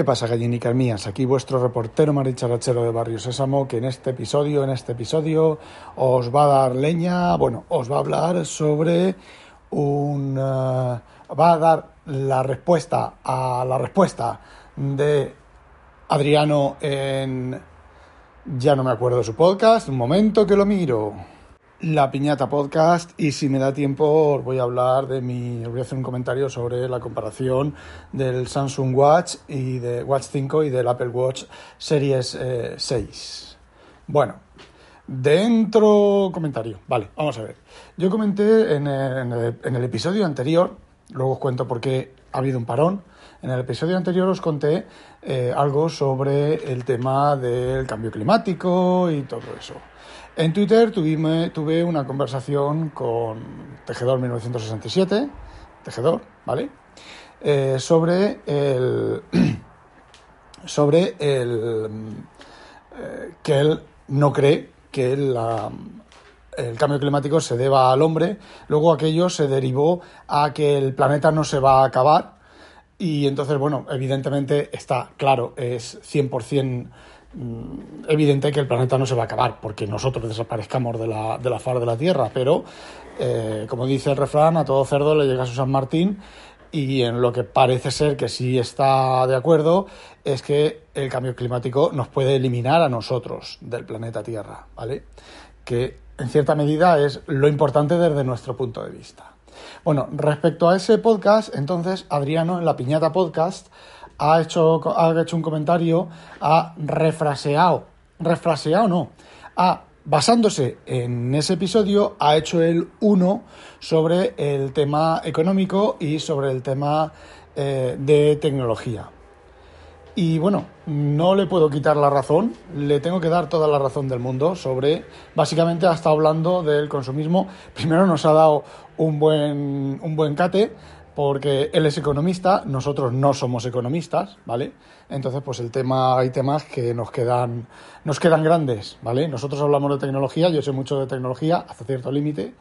¿Qué pasa, gallinicas mías? Aquí vuestro reportero maricharachero de Barrio Sésamo, que en este episodio, en este episodio, os va a dar leña, bueno, os va a hablar sobre un... eh, va a dar la respuesta a la respuesta de Adriano en... Ya no me acuerdo de su podcast, un momento que lo miro. La Piñata Podcast y si me da tiempo os voy a hablar de mi... voy a hacer un comentario sobre la comparación del Samsung Watch y de Watch 5 y del Apple Watch Series eh, 6. Bueno, dentro comentario, vale, vamos a ver. Yo comenté en el, en el- en el episodio anterior, luego os cuento por qué ha habido un parón, en el episodio anterior os conté eh, algo sobre el tema del cambio climático y todo eso. En Twitter tuve una conversación con Tejedor 1967, Tejedor, ¿vale? Eh, sobre el. sobre el. eh, que él no cree que el cambio climático se deba al hombre. Luego aquello se derivó a que el planeta no se va a acabar. Y entonces, bueno, evidentemente está claro, es 100% mm, evidente que el planeta no se va a acabar porque nosotros desaparezcamos de la, de la faz de la Tierra. Pero, eh, como dice el refrán, a todo cerdo le llega su San Martín. Y en lo que parece ser que sí está de acuerdo es que el cambio climático nos puede eliminar a nosotros del planeta Tierra, ¿vale? Que en cierta medida es lo importante desde nuestro punto de vista. Bueno, respecto a ese podcast, entonces Adriano en la Piñata Podcast ha hecho, ha hecho un comentario, ha refraseado, refraseado no, ha, basándose en ese episodio, ha hecho el uno sobre el tema económico y sobre el tema eh, de tecnología. Y bueno, no le puedo quitar la razón, le tengo que dar toda la razón del mundo sobre, básicamente ha estado hablando del consumismo. Primero nos ha dado un buen, un buen cate, porque él es economista, nosotros no somos economistas, ¿vale? Entonces, pues el tema, hay temas que nos quedan, nos quedan grandes, ¿vale? Nosotros hablamos de tecnología, yo sé mucho de tecnología hasta cierto límite,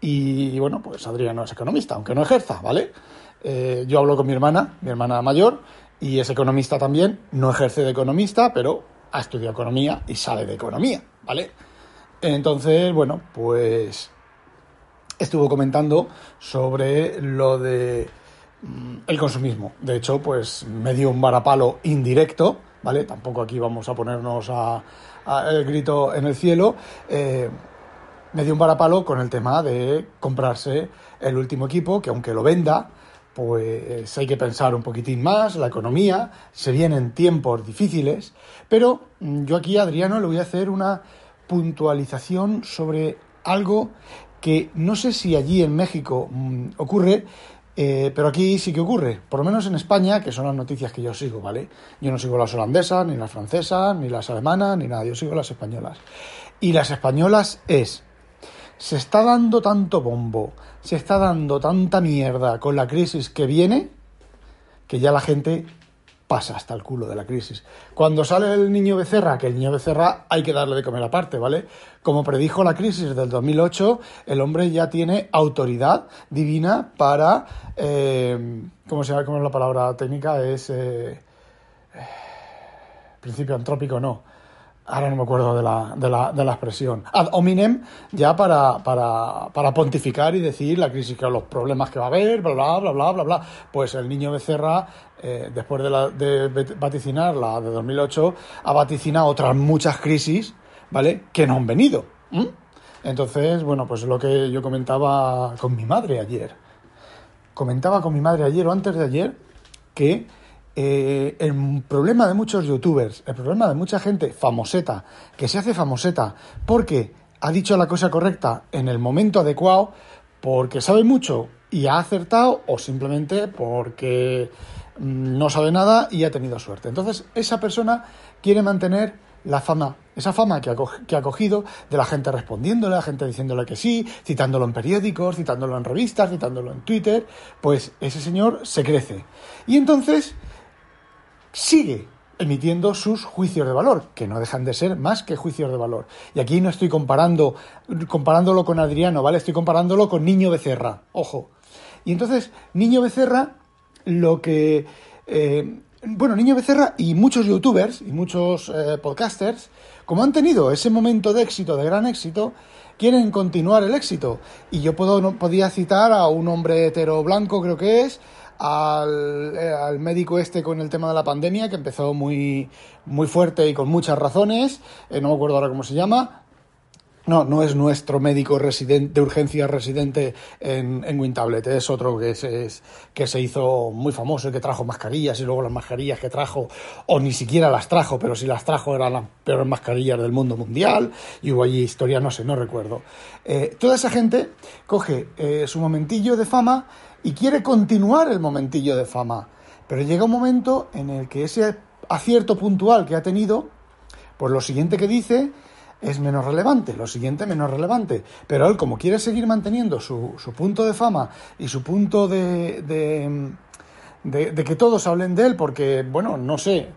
y bueno, pues Adrián no es economista, aunque no ejerza, ¿vale? Eh, yo hablo con mi hermana, mi hermana mayor, y es economista también, no ejerce de economista, pero ha estudiado economía y sabe de economía, ¿vale? Entonces, bueno, pues estuvo comentando sobre lo de mm, el consumismo. De hecho, pues me dio un varapalo indirecto, ¿vale? Tampoco aquí vamos a ponernos a, el grito en el cielo. eh, me dio un varapalo con el tema de comprarse el último equipo, que aunque lo venda, pues hay que pensar un poquitín más, la economía, se vienen tiempos difíciles, pero mm, yo aquí Adriano le voy a hacer una puntualización sobre algo que no sé si allí en México mm, ocurre, eh, pero aquí sí que ocurre, por lo menos en España, que son las noticias que yo sigo, ¿vale? Yo no sigo las holandesas, ni las francesas, ni las alemanas, ni nada, yo sigo las españolas. Y las españolas es, se está dando tanto bombo, se está dando tanta mierda con la crisis que viene, que ya la gente pasa hasta el culo de la crisis. Cuando sale el niño Becerra, que el niño Becerra hay que darle de comer aparte, ¿vale? Como predijo la crisis del 2008, el hombre ya tiene autoridad divina para, eh, ¿cómo se llama? ¿Cómo es la palabra técnica? Es eh, principio antrópico, no. Ahora no me acuerdo de la, de la, de la expresión. Ad hominem, ya para, para, para pontificar y decir la crisis, que los problemas que va a haber, bla, bla, bla, bla, bla, bla. Pues el niño Becerra, eh, después de, la, de vaticinar la de 2008, ha vaticinado otras muchas crisis, ¿vale? Que no han venido. Entonces, bueno, pues lo que yo comentaba con mi madre ayer. Comentaba con mi madre ayer o antes de ayer que eh, el problema de muchos youtubers, el problema de mucha gente famoseta, que se hace famoseta porque ha dicho la cosa correcta en el momento adecuado, porque sabe mucho y ha acertado, o simplemente porque mm, no sabe nada y ha tenido suerte. Entonces, esa persona quiere mantener la fama, esa fama que ha, que ha cogido de la gente respondiéndole, la gente diciéndole que sí, citándolo en periódicos, citándolo en revistas, citándolo en Twitter, pues ese señor se crece. Y entonces sigue emitiendo sus juicios de valor, que no dejan de ser más que juicios de valor. Y aquí no estoy comparando, comparándolo con Adriano, ¿vale? Estoy comparándolo con Niño Becerra, ojo. Y entonces, Niño Becerra, lo que eh, bueno, Niño Becerra y muchos youtubers y muchos eh, podcasters, como han tenido ese momento de éxito, de gran éxito, quieren continuar el éxito. Y yo puedo, no, podía citar a un hombre hetero blanco, creo que es, al, eh, al, médico este con el tema de la pandemia, que empezó muy, muy fuerte y con muchas razones, eh, no me acuerdo ahora cómo se llama, no, no es nuestro médico residente, de urgencia residente en, en WinTablet, es otro que, es, que se hizo muy famoso y que trajo mascarillas y luego las mascarillas que trajo, o ni siquiera las trajo, pero si las trajo eran las peores mascarillas del mundo mundial y hubo allí historia, no sé, no recuerdo. Eh, toda esa gente coge su momentillo de fama y quiere continuar el momentillo de fama, pero llega un momento en el que ese acierto puntual que ha tenido, pues lo siguiente que dice es menos relevante, lo siguiente menos relevante. Pero él, como quiere seguir manteniendo su, su punto de fama y su punto de, de, de, de, que todos hablen de él, porque, bueno, no sé,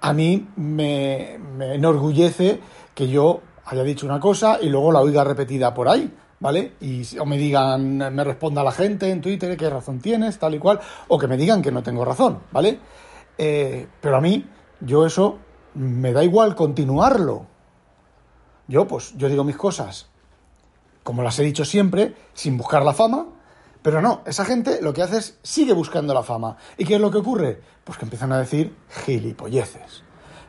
a mí me, me enorgullece que yo haya dicho una cosa y luego la oiga repetida por ahí. ¿Vale? Y o me digan, me responda la gente en Twitter qué razón tienes, tal y cual, o que me digan que no tengo razón, ¿vale? Eh, pero a mí, yo eso me da igual continuarlo, yo, pues, yo digo mis cosas como las he dicho siempre, sin buscar la fama, pero no, esa gente lo que hace es sigue buscando la fama. ¿Y qué es lo que ocurre? Pues que empiezan a decir gilipolleces.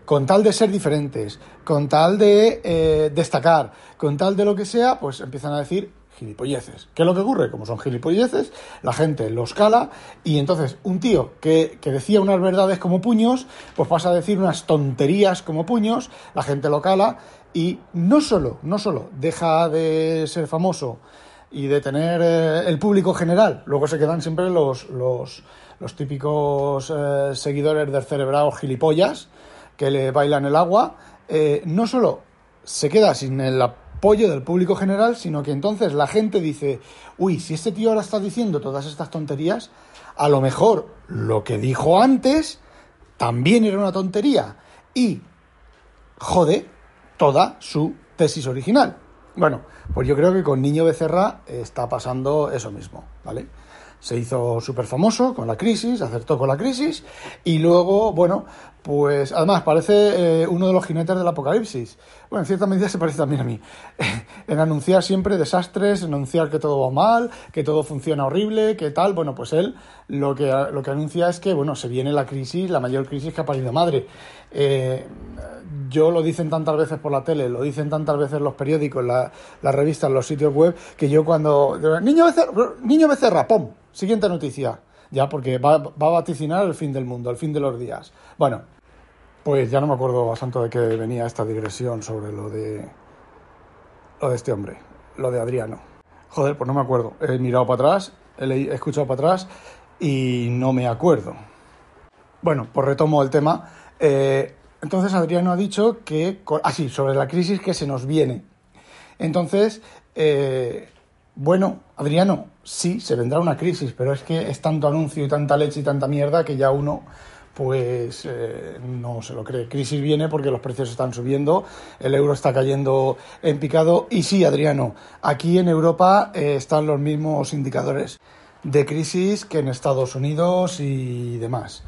Con tal de ser diferentes, con tal de eh, destacar, con tal de lo que sea, pues empiezan a decir gilipolleces. ¿Qué es lo que ocurre? Como son gilipolleces, la gente los cala y entonces un tío que, que, decía unas verdades como puños, pues pasa a decir unas tonterías como puños, la gente lo cala y no solo, no solo deja de ser famoso y de tener eh, el público general, luego se quedan siempre los, los, los típicos eh, seguidores del cerebrado gilipollas que le bailan el agua, eh, no solo se queda sin el apoyo del público general, sino que entonces la gente dice, uy, si este tío ahora está diciendo todas estas tonterías, a lo mejor lo que dijo antes también era una tontería. Y, jode, toda su tesis original. Bueno, pues yo creo que con Niño Becerra está pasando eso mismo, ¿vale? Se hizo súper famoso con la crisis, acertó con la crisis y luego, bueno, pues además parece eh, uno de los jinetes del apocalipsis. Bueno, en cierta medida se parece también a mí. en anunciar siempre desastres, anunciar que todo va mal, que todo funciona horrible, que tal. Bueno, pues él lo que, lo que anuncia es que, bueno, se viene la crisis, la mayor crisis que ha parido madre. Eh, yo lo dicen tantas veces por la tele, lo dicen tantas veces los periódicos, la, las revistas, los sitios web, que yo cuando... Niño Becerra, niño Becerra, ¡pum! Siguiente noticia. Ya, porque va, va, a vaticinar el fin del mundo, el fin de los días. Bueno, pues ya no me acuerdo bastante de qué venía esta digresión sobre lo de... Lo de este hombre, lo de Adriano. Joder, pues no me acuerdo. He mirado para atrás, he escuchado para atrás y no me acuerdo. Bueno, pues retomo el tema. Eh, entonces Adriano ha dicho que, así, ah, sobre la crisis que se nos viene. Entonces, eh, bueno, Adriano, sí, se vendrá una crisis, pero es que es tanto anuncio y tanta leche y tanta mierda que ya uno pues eh, no se lo cree. Crisis viene porque los precios están subiendo, el euro está cayendo en picado y sí, Adriano, aquí en Europa eh, están los mismos indicadores de crisis que en Estados Unidos y demás.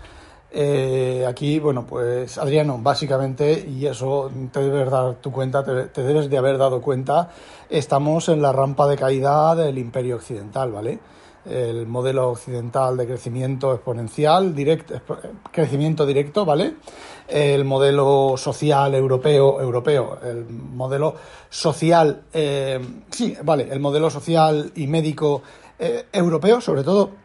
Eh, aquí, bueno, pues Adriano, básicamente, y eso te debes dar tu cuenta, te, debes de haber dado cuenta, estamos en la rampa de caída del imperio occidental, ¿vale? El modelo occidental de crecimiento exponencial, crecimiento directo, ¿vale? El modelo social europeo, europeo, el modelo social, eh, sí, vale, el modelo social y médico eh, europeo, sobre todo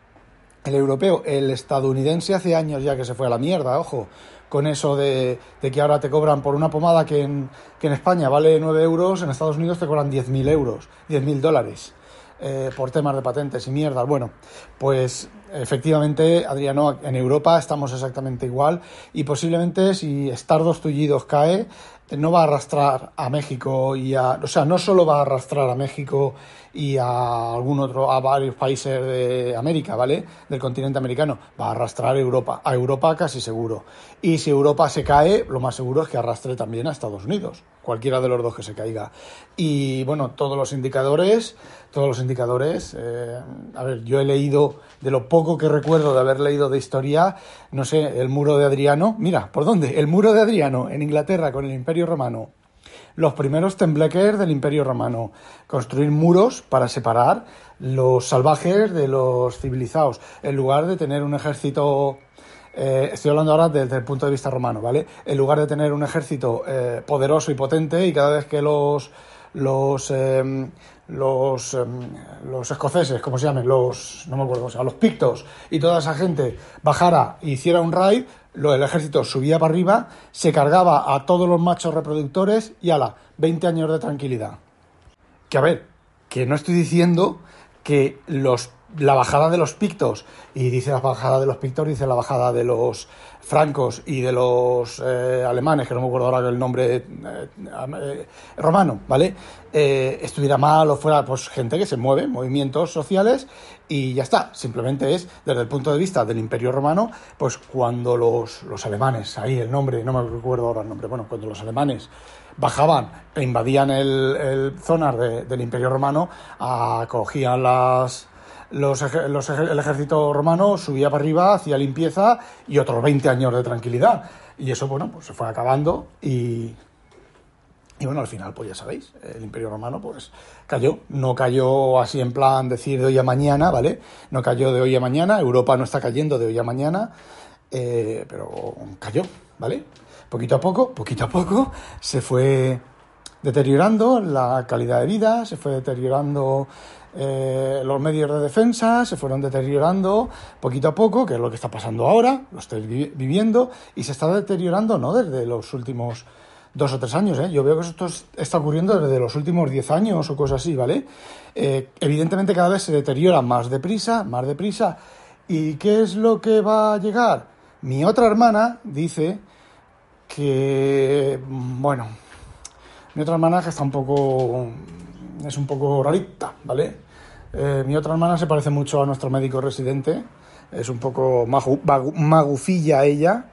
el europeo, el estadounidense hace años ya que se fue a la mierda, ojo, con eso de, que ahora te cobran por una pomada que en, que en España vale 9 euros, en Estados Unidos te cobran 10.000 euros, 10.000 dólares. Eh, por temas de patentes y mierdas. Bueno, pues efectivamente, Adriano, en Europa estamos exactamente igual y posiblemente si Stardos Tullidos cae, no va a arrastrar a México y a, o sea, no solo va a arrastrar a México y a algún otro, a varios países de América, ¿vale? Del continente americano, va a arrastrar a Europa, a Europa casi seguro. Y si Europa se cae, lo más seguro es que arrastre también a Estados Unidos, cualquiera de los dos que se caiga. Y bueno, todos los indicadores, todos los indicadores, eh, a ver, yo he leído de lo poco que recuerdo de haber leído de historia, no sé, el muro de Adriano, mira, ¿por dónde? El muro de Adriano en Inglaterra con el Imperio Romano. Los primeros tembleques del Imperio Romano. Construir muros para separar los salvajes de los civilizados, en lugar de tener un ejército eh, estoy hablando ahora desde el punto de vista romano, ¿vale? En lugar de tener un ejército eh, poderoso y potente y cada vez que los los em, los, em, los escoceses, como se llamen, los no me acuerdo, los pictos y toda esa gente bajara e hiciera un raid, lo, el ejército subía para arriba, se cargaba a todos los machos reproductores y ala, 20 años de tranquilidad. Que a ver, que no estoy diciendo que los la bajada de los pictos, y dice la bajada de los pictos, dice la bajada de los francos y de los eh, alemanes, que no me acuerdo ahora el nombre eh, eh, romano, ¿vale? estuviera mal o fuera, pues gente que se mueve, movimientos sociales, y ya está. Simplemente es, desde el punto de vista del Imperio Romano, pues cuando los, los alemanes, ahí el nombre, no me recuerdo ahora el nombre, bueno, cuando los alemanes bajaban e invadían el, el zonas del Imperio Romano, acogían las los, el ejército romano subía para arriba, hacía limpieza y otros 20 años de tranquilidad. Y eso, bueno, pues se fue acabando y, y bueno, al final, pues ya sabéis, el Imperio Romano pues cayó. No cayó así en plan decir de hoy a mañana, ¿vale? No cayó de hoy a mañana, Europa no está cayendo de hoy a mañana, eh, pero cayó, ¿vale? Poquito a poco, poquito a poco, se fue deteriorando la calidad de vida, se fue deteriorando eh, los medios de defensa se fueron deteriorando poquito a poco, que es lo que está pasando ahora, lo estoy viviendo, y se está deteriorando no desde los últimos dos o tres años, ¿eh? yo veo que esto está ocurriendo desde los últimos diez años o cosas así, ¿vale? Eh, evidentemente cada vez se deteriora más deprisa, más deprisa. ¿Y qué es lo que va a llegar? Mi otra hermana dice que, bueno, mi otra hermana que está un poco, es un poco rarita, ¿vale? Eh, mi otra hermana se parece mucho a nuestro médico residente, es un poco magufilla ella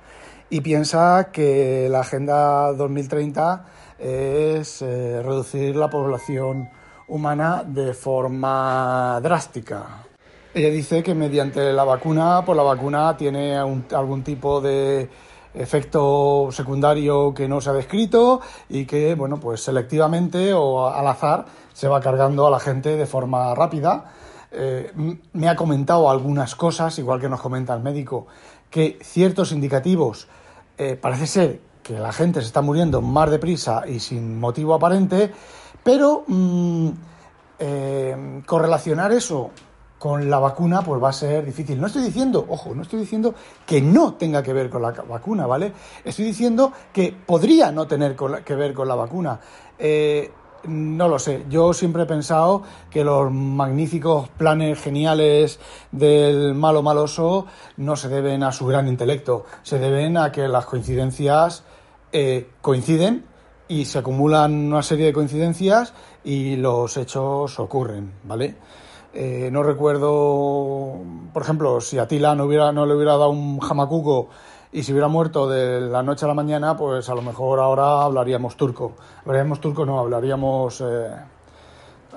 y piensa que la Agenda 2030 es eh, reducir la población humana de forma drástica. Ella dice que mediante la vacuna, pues la vacuna tiene algún tipo de efecto secundario que no se ha descrito y que, bueno, pues selectivamente o al azar se va cargando a la gente de forma rápida. Eh, me ha comentado algunas cosas, igual que nos comenta el médico, que ciertos indicativos eh, parece ser que la gente se está muriendo más deprisa y sin motivo aparente, pero mm, eh, correlacionar eso con la vacuna pues va a ser difícil. No estoy diciendo, ojo, no estoy diciendo que no tenga que ver con la vacuna, ¿vale? Estoy diciendo que podría no tener que ver con la vacuna. Eh, no lo sé. Yo siempre he pensado que los magníficos planes geniales del malo maloso no se deben a su gran intelecto, se deben a que las coincidencias eh, coinciden y se acumulan una serie de coincidencias y los hechos ocurren, ¿vale? Eh, no recuerdo, por ejemplo, si Atila no, hubiera, no le hubiera dado un jamacuco y si hubiera muerto de la noche a la mañana, pues a lo mejor ahora hablaríamos turco. Hablaríamos turco, no, hablaríamos... Eh,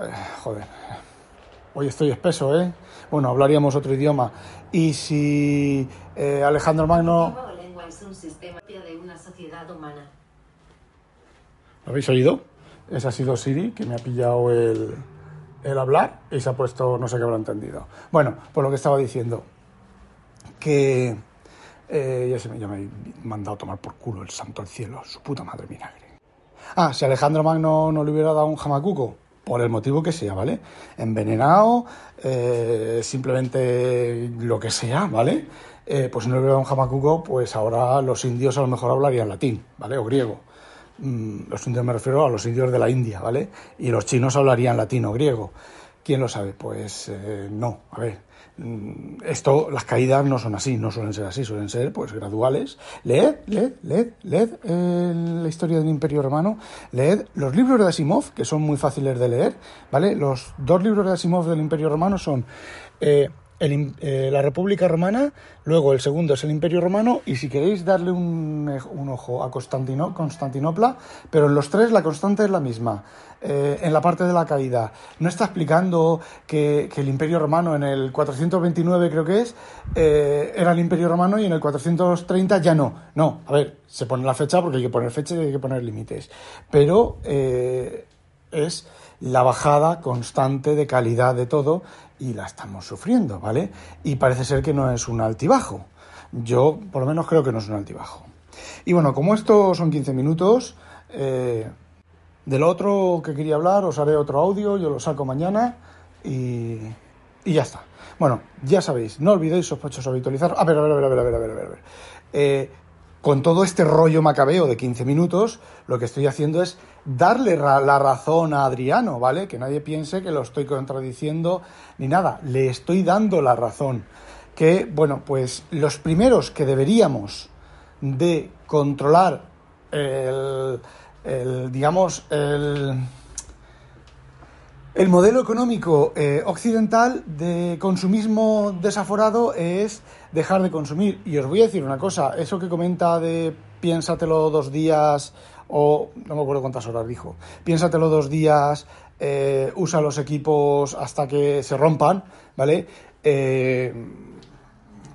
eh, joder, hoy estoy espeso, ¿eh? Bueno, hablaríamos otro idioma. Y si Alejandro Magno... ¿Lo habéis oído? Ese ha sido Siri, que me ha pillado el el hablar y se ha puesto, no sé qué habrá entendido. Bueno, por lo que estaba diciendo, que eh, ya, se me, ya he mandado a tomar por culo el santo al cielo, su puta madre vinagre. Ah, si Alejandro Magno no le hubiera dado un jamacuco, por el motivo que sea, ¿vale? Envenenado, eh, simplemente lo que sea, ¿vale? Eh, pues si no le hubiera dado un jamacuco, pues ahora los indios a lo mejor hablarían latín, ¿vale? O griego. Mm, los indios me refiero a los indios de la India, ¿vale? Y los chinos hablarían latino, griego. ¿Quién lo sabe? Pues eh, no, a ver, mm, esto, las caídas no son así, no suelen ser así, suelen ser pues graduales. Leed, leed, leed, leed eh, la historia del Imperio Romano, leed los libros de Asimov, que son muy fáciles de leer, ¿vale? Los dos libros de Asimov del Imperio Romano son eh, eh, la República Romana, luego el segundo es el Imperio Romano y si queréis darle un, ojo a Constantinopla, pero en los tres la constante es la misma. Eh, en la parte de la caída, no está explicando que, el Imperio Romano en el 429 creo que es, eh, era el Imperio Romano y en el 430 ya no. No, a ver, se pone la fecha porque hay que poner fecha y hay que poner límites. Pero es la bajada constante de calidad de todo y la estamos sufriendo, ¿vale? Y parece ser que no es un altibajo. Yo, por lo menos, creo que no es un altibajo. Y bueno, como esto son 15 minutos, eh, del otro que quería hablar os haré otro audio, yo lo saco mañana y, y ya está. Bueno, ya sabéis, no olvidéis sospechosos habitualizar. A ver, a ver, a ver, a ver, a ver, a ver. A ver. Eh, con todo este rollo macabeo de 15 minutos, lo que estoy haciendo es darle la razón a Adriano, ¿vale? Que nadie piense que lo estoy contradiciendo ni nada, le estoy dando la razón. Que, bueno, pues los primeros que deberíamos de controlar el, digamos, el, el modelo económico eh, occidental de consumismo desaforado es dejar de consumir. Y os voy a decir una cosa, eso que comenta de piénsatelo dos días o no me acuerdo cuántas horas dijo, piénsatelo dos días, eh, usa los equipos hasta que se rompan, ¿vale? Eh,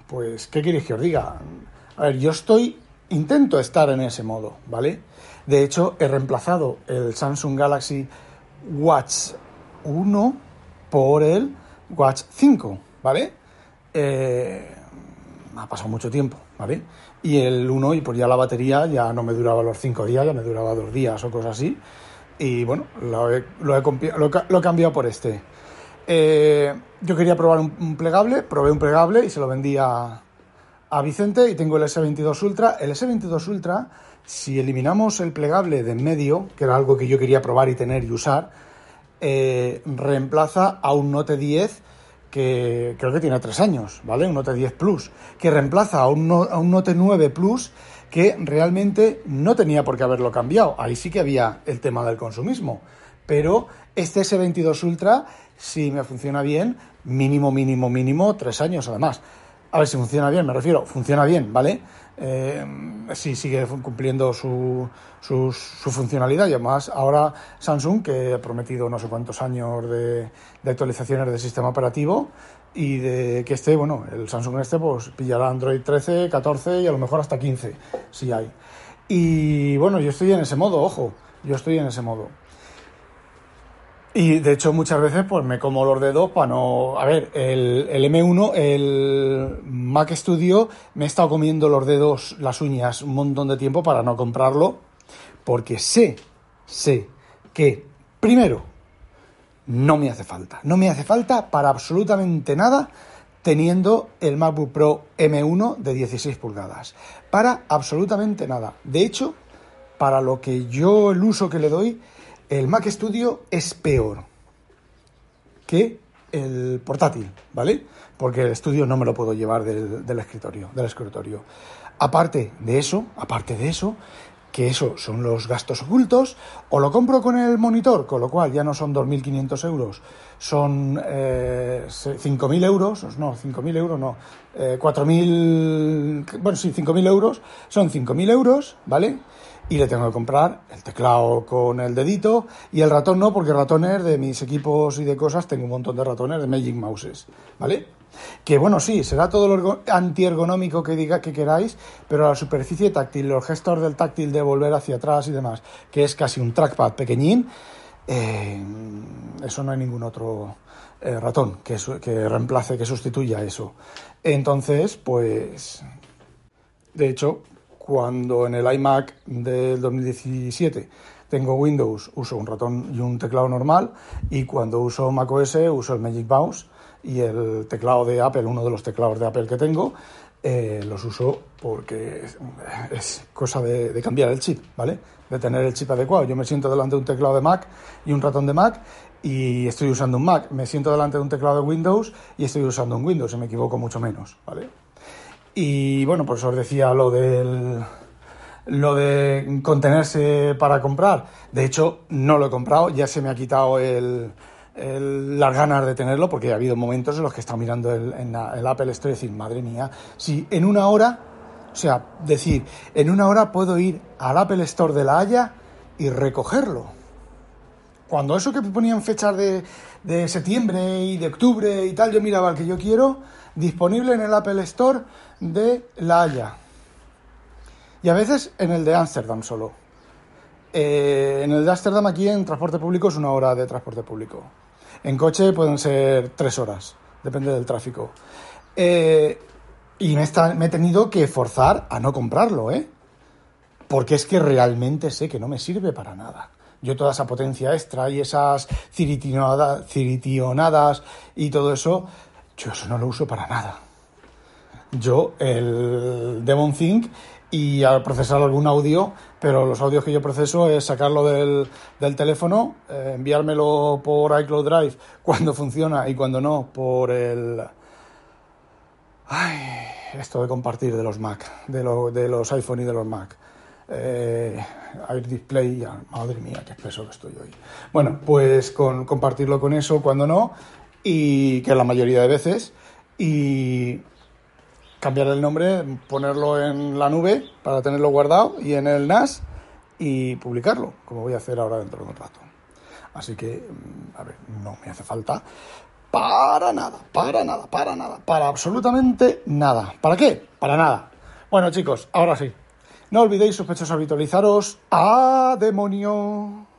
pues, ¿qué queréis que os diga? A ver, yo estoy, intento estar en ese modo, ¿vale? De hecho, he reemplazado el Samsung Galaxy Watch 1 por el Watch 5, ¿vale? Eh, ha pasado mucho tiempo, ¿vale? Y el 1, y pues ya la batería ya no me duraba los 5 días, ya me duraba 2 días o cosas así. Y bueno, lo he, lo he, cambiado por este. Eh, yo quería probar un, plegable, probé un plegable y se lo vendí a, a Vicente y tengo el S22 Ultra. El S22 Ultra, si eliminamos el plegable de en medio, que era algo que yo quería probar y tener y usar, eh, reemplaza a un Note 10 que creo que tiene tres años, ¿vale? Un Note 10 Plus, que reemplaza a un, a un Note 9 Plus que realmente no tenía por qué haberlo cambiado. Ahí sí que había el tema del consumismo. Pero este S22 Ultra, si me funciona bien, mínimo, mínimo, mínimo, tres años además. A ver si funciona bien, me refiero, funciona bien, ¿vale? Eh, sigue cumpliendo su, su, funcionalidad y además ahora Samsung, que ha prometido no sé cuántos años de, actualizaciones del sistema operativo y de que esté, bueno, el Samsung este pues pillará Android 13, 14 y a lo mejor hasta 15, si hay. Y bueno, yo estoy en ese modo, ojo, yo estoy en ese modo. Y de hecho muchas veces pues me como los dedos para no... A ver, el, el, M1, el Mac Studio, me he estado comiendo los dedos, las uñas un montón de tiempo para no comprarlo, porque sé, sé que, primero, no me hace falta. No me hace falta para absolutamente nada teniendo el MacBook Pro M1 de 16 pulgadas. Para absolutamente nada. De hecho, para lo que yo el uso que le doy el Mac Studio es peor que el portátil, ¿vale? Porque el estudio no me lo puedo llevar del, escritorio, del escritorio. Aparte de eso, aparte de eso, que eso son los gastos ocultos, o lo compro con el monitor, con lo cual ya no son 2.500 euros, son eh, 5.000 euros, no, 5.000 euros no, eh, 4.000, bueno, sí, 5.000 euros, son 5.000 euros, ¿vale? Y le tengo que comprar el teclado con el dedito y el ratón no, porque ratones de mis equipos y de cosas tengo un montón de ratones de Magic Mouses, ¿vale? Que bueno, sí, será todo lo antiergonómico que diga que queráis, pero la superficie táctil, los gestos del táctil de volver hacia atrás y demás, que es casi un trackpad pequeñín, eh, eso no hay ningún otro eh, ratón que, que reemplace, que sustituya eso. Entonces, pues, de hecho, cuando en el iMac del 2017 tengo Windows, uso un ratón y un teclado normal, y cuando uso macOS uso el Magic Mouse y el teclado de Apple, uno de los teclados de Apple que tengo, eh, los uso porque es, cosa de, de, cambiar el chip, ¿vale? De tener el chip adecuado. Yo me siento delante de un teclado de Mac y un ratón de Mac y estoy usando un Mac. Me siento delante de un teclado de Windows y estoy usando un Windows, y me equivoco mucho menos, ¿vale? Y bueno, pues os decía lo del lo de contenerse para comprar. De hecho, no lo he comprado, ya se me ha quitado el, las ganas de tenerlo, porque ha habido momentos en los que he estado mirando el, en el Apple Store y decir, madre mía, si en una hora, o sea, decir, en una hora puedo ir al Apple Store de La Haya y recogerlo. Cuando eso que ponían fechas de, de septiembre y de octubre y tal, yo miraba el que yo quiero, disponible en el Apple Store de La Haya. Y a veces en el de Ámsterdam solo. Eh, en el de Ámsterdam aquí en transporte público es una hora de transporte público. En coche pueden ser tres horas, depende del tráfico. Eh, y me, me, he tenido que forzar a no comprarlo, ¿eh? Porque es que realmente sé que no me sirve para nada. Yo toda esa potencia extra y esas ciritionadas y todo eso, yo eso no lo uso para nada. Yo el Demon Think y al procesar algún audio, pero los audios que yo proceso es sacarlo del, del teléfono, eh, enviármelo por iCloud Drive cuando funciona y cuando no por el... Ay, esto de compartir de los Mac, de, de los iPhone y de los Mac. Eh, Air Display, madre mía, qué espeso que estoy hoy. Bueno, pues con, compartirlo con eso cuando no, y que la mayoría de veces, y cambiar el nombre, ponerlo en la nube para tenerlo guardado y en el NAS y publicarlo, como voy a hacer ahora dentro de un rato. Así que, mm, a ver, no me hace falta para nada, para nada, para nada, para absolutamente nada. ¿Para qué? Para nada. Bueno, chicos, ahora sí. No olvidéis, sospechosos, habitualizaros. ¡A demonio!